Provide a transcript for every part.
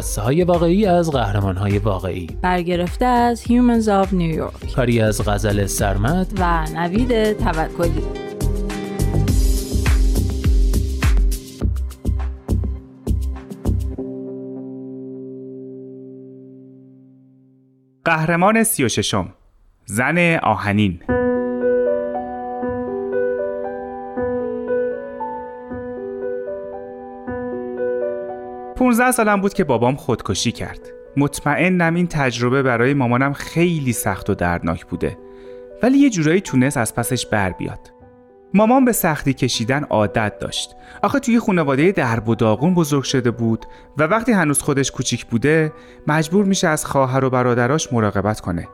قصه های واقعی از قهرمان های واقعی. برگرفته از Humans of New York. کاری از غزل سرمد و نوید توکلی. قهرمان سی و ششم. زن آهنین. 15 سالم بود که بابام خودکشی کرد. مطمئنم این تجربه برای مامانم خیلی سخت و دردناک بوده. ولی یه جورایی تونست از پسش بر بیاد. مامان به سختی کشیدن عادت داشت. آخه توی خانواده درب و داغون بزرگ شده بود و وقتی هنوز خودش کوچیک بوده مجبور میشه از خواهر و برادراش مراقبت کنه.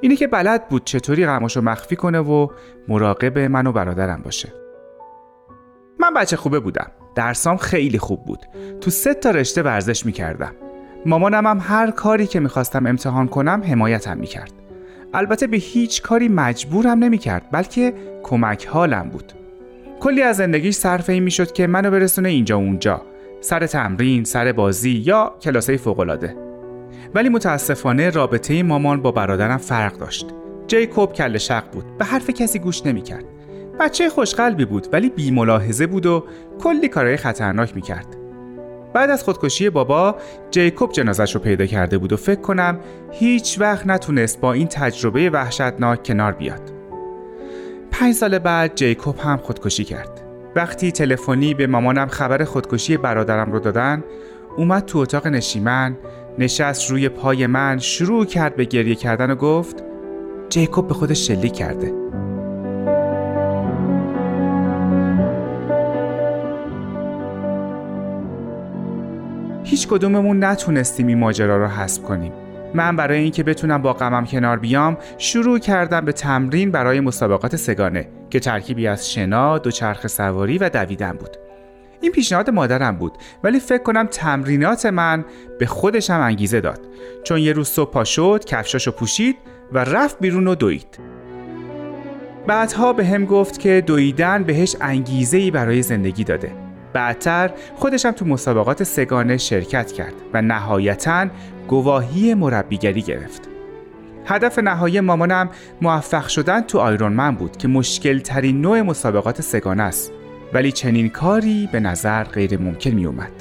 اینه که بلد بود چطوری غماشو مخفی کنه و مراقب من و برادرم باشه. من بچه خوبه بودم. درسام خیلی خوب بود. تو سه تا رشته ورزش می‌کردم. مامانم هم هر کاری که می‌خواستم امتحان کنم حمایتم می‌کرد. البته به هیچ کاری مجبورم نمی‌کرد بلکه کمک حالم بود. کلی از زندگیش صرف این می‌شد که منو برسونه اینجا اونجا. سر تمرین، سر بازی یا کلاسه فوقالعاده. ولی متاسفانه رابطه مامان با برادرم فرق داشت. جیکوب کل شق بود. به حرف کسی گوش نمی‌کرد. بچه خوشقلبی بود ولی بی ملاحظه بود و کلی کارهای خطرناک می‌کرد. بعد از خودکشی بابا جیکوب جنازش رو پیدا کرده بود و فکر کنم هیچ وقت نتونست با این تجربه وحشتناک کنار بیاد. پنج سال بعد جیکوب هم خودکشی کرد. وقتی تلفنی به مامانم خبر خودکشی برادرم رو دادن اومد تو اتاق نشیمن نشست روی پای من شروع کرد به گریه کردن و گفت جیکوب به خودش شلیک کرده هیچ کدوممون نتونستیم این ماجرا رو حسب کنیم من برای اینکه بتونم با غمم کنار بیام شروع کردم به تمرین برای مسابقات سگانه که ترکیبی از شنا، دوچرخه سواری و دویدن بود. این پیشنهاد مادرم بود ولی فکر کنم تمرینات من به خودشم انگیزه داد چون یه روز صبح پا شد کفشاشو پوشید و رفت بیرون و دوید. بعدها به هم گفت که دویدن بهش انگیزه ای برای زندگی داده بعدتر خودشم تو مسابقات سگانه شرکت کرد و نهایتا گواهی مربیگری گرفت. هدف نهایی مامانم موفق شدن تو آیرون بود که مشکل ترین نوع مسابقات سگانه است ولی چنین کاری به نظر غیر ممکن می اومد.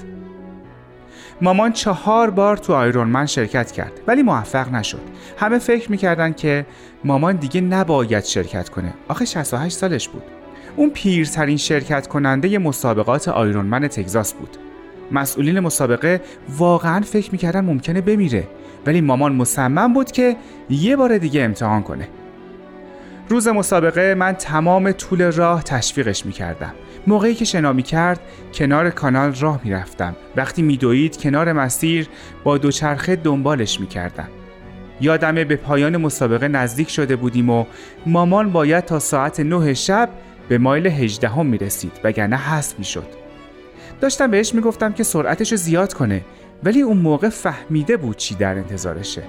مامان چهار بار تو آیرون شرکت کرد ولی موفق نشد. همه فکر می‌کردن که مامان دیگه نباید شرکت کنه. آخه 68 سالش بود. اون پیرترین شرکت کننده مسابقات آیرونمن تگزاس بود. مسئولین مسابقه واقعا فکر می‌کردن ممکنه بمیره ولی مامان مصمم بود که یه بار دیگه امتحان کنه. روز مسابقه من تمام طول راه تشویقش می‌کردم. موقعی که شنا می‌کرد کنار کانال راه می‌رفتم. وقتی میدوید کنار مسیر با دوچرخه دنبالش می‌کردم. یادمه به پایان مسابقه نزدیک شده بودیم و مامان باید تا ساعت نه شب به مایل 18 هم می رسید وگرنه حذف می شد. داشتم بهش می گفتم که سرعتش رو زیاد کنه ولی اون موقع فهمیده بود چی در انتظارشه.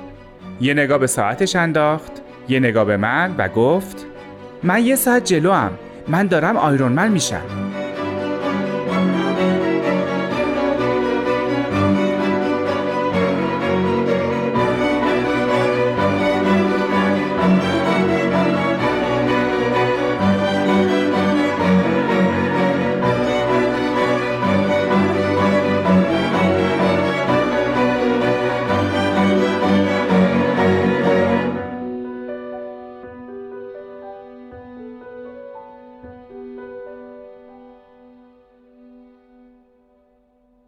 یه نگاه به ساعتش انداخت، یه نگاه به من و گفت من یه ساعت جلو هم. من دارم آیرونمن میشم.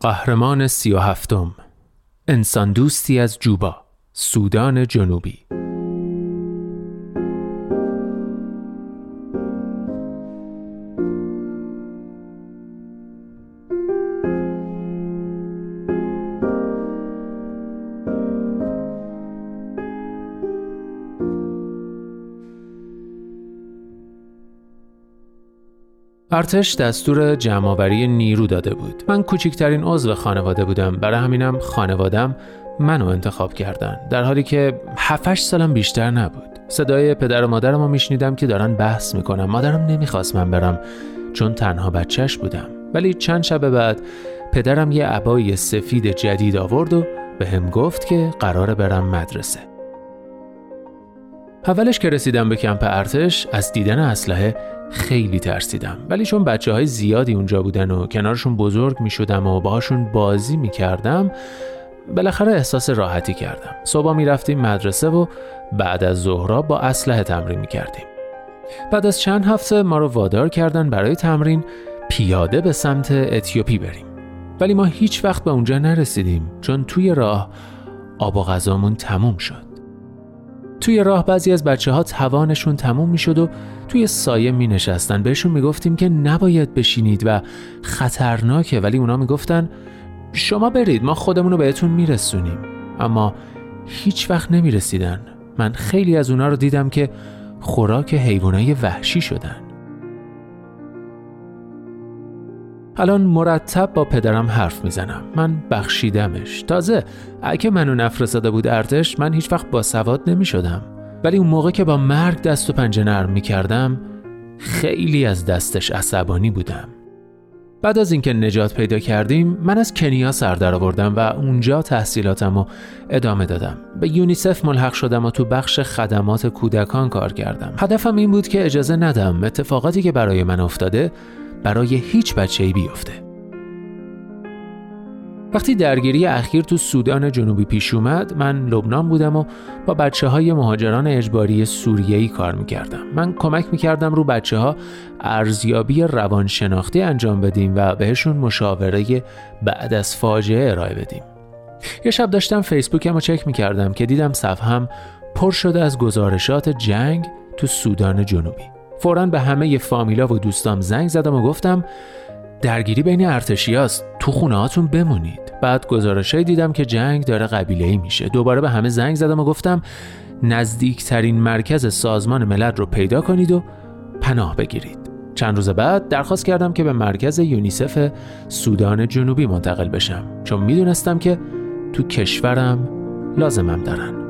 قهرمان سی و هفتم انسان دوستی از جوبا سودان جنوبی. ارتش دستور جمعآوری نیرو داده بود. من کوچکترین عضو خانواده بودم. برای همینم خانوادم منو انتخاب کردن. در حالی که 7 سالم بیشتر نبود. صدای پدر و مادرم رو میشنیدم که دارن بحث می‌کنم. مادرم نمی‌خواست من برم چون تنها بچهش بودم. ولی چند شب بعد پدرم یه عبای سفید جدید آورد و به هم گفت که قرار برم مدرسه. اولش که رسیدم به کمپ ارتش از دیدن اسلحه خیلی ترسیدم. ولی چون بچه های زیادی اونجا بودن و کنارشون بزرگ می شدم و باهاشون بازی می کردم بالاخره احساس راحتی کردم. صبح می رفتیم مدرسه و بعد از ظهرها با اسلحه تمرین می کردیم بعد از چند هفته ما رو وادار کردن برای تمرین پیاده به سمت اتیوپی بریم. ولی ما هیچ وقت به اونجا نرسیدیم چون توی راه آب و غذامون تموم شد. توی راه بعضی از بچه ها توانشون تموم می شد و توی سایه می نشستن بهشون می گفتیم که نباید بشینید و خطرناکه ولی اونا می گفتن شما برید ما خودمون رو بهتون می رسونیم اما هیچ وقت نمی رسیدن من خیلی از اونا رو دیدم که خوراک حیوانای وحشی شدن. الان مرتب با پدرم حرف می‌زنم. من بخشیدمش. تازه اگه منو نفرستاده بود ارتش من هیچ وقت با سواد نمی شدم ولی اون موقع که با مرگ دست و پنجه نرم می کردم خیلی از دستش عصبانی بودم. بعد از اینکه نجات پیدا کردیم من از کنیا سر در آوردم و اونجا تحصیلاتم رو ادامه دادم. به یونیسف ملحق شدم و تو بخش خدمات کودکان کار کردم. هدفم این بود که اجازه ندم. اتفاقاتی که برای من افتاده برای هیچ بچه‌ای بیفته. وقتی درگیری اخیر تو سودان جنوبی پیش اومد من لبنان بودم و با بچه های مهاجران اجباری سوریه‌ای کار می‌کردم. من کمک می‌کردم رو بچه ها ارزیابی روانشناختی انجام بدیم و بهشون مشاوره بعد از فاجعه ارائه بدیم. یه شب داشتم فیسبوکم رو چک می‌کردم که دیدم صفحم پر شده از گزارشات جنگ تو سودان جنوبی. فورا به همه فامیلا و دوستام زنگ زدم و گفتم درگیری بین ارتشیاست تو خونه هاتون بمونید. بعد گزارشهایی دیدم که جنگ داره قبیله ای میشه. دوباره به همه زنگ زدم و گفتم نزدیکترین مرکز سازمان ملل رو پیدا کنید و پناه بگیرید. چند روز بعد درخواست کردم که به مرکز یونیسف سودان جنوبی منتقل بشم. چون می‌دونستم که تو کشورم لازمم دارن.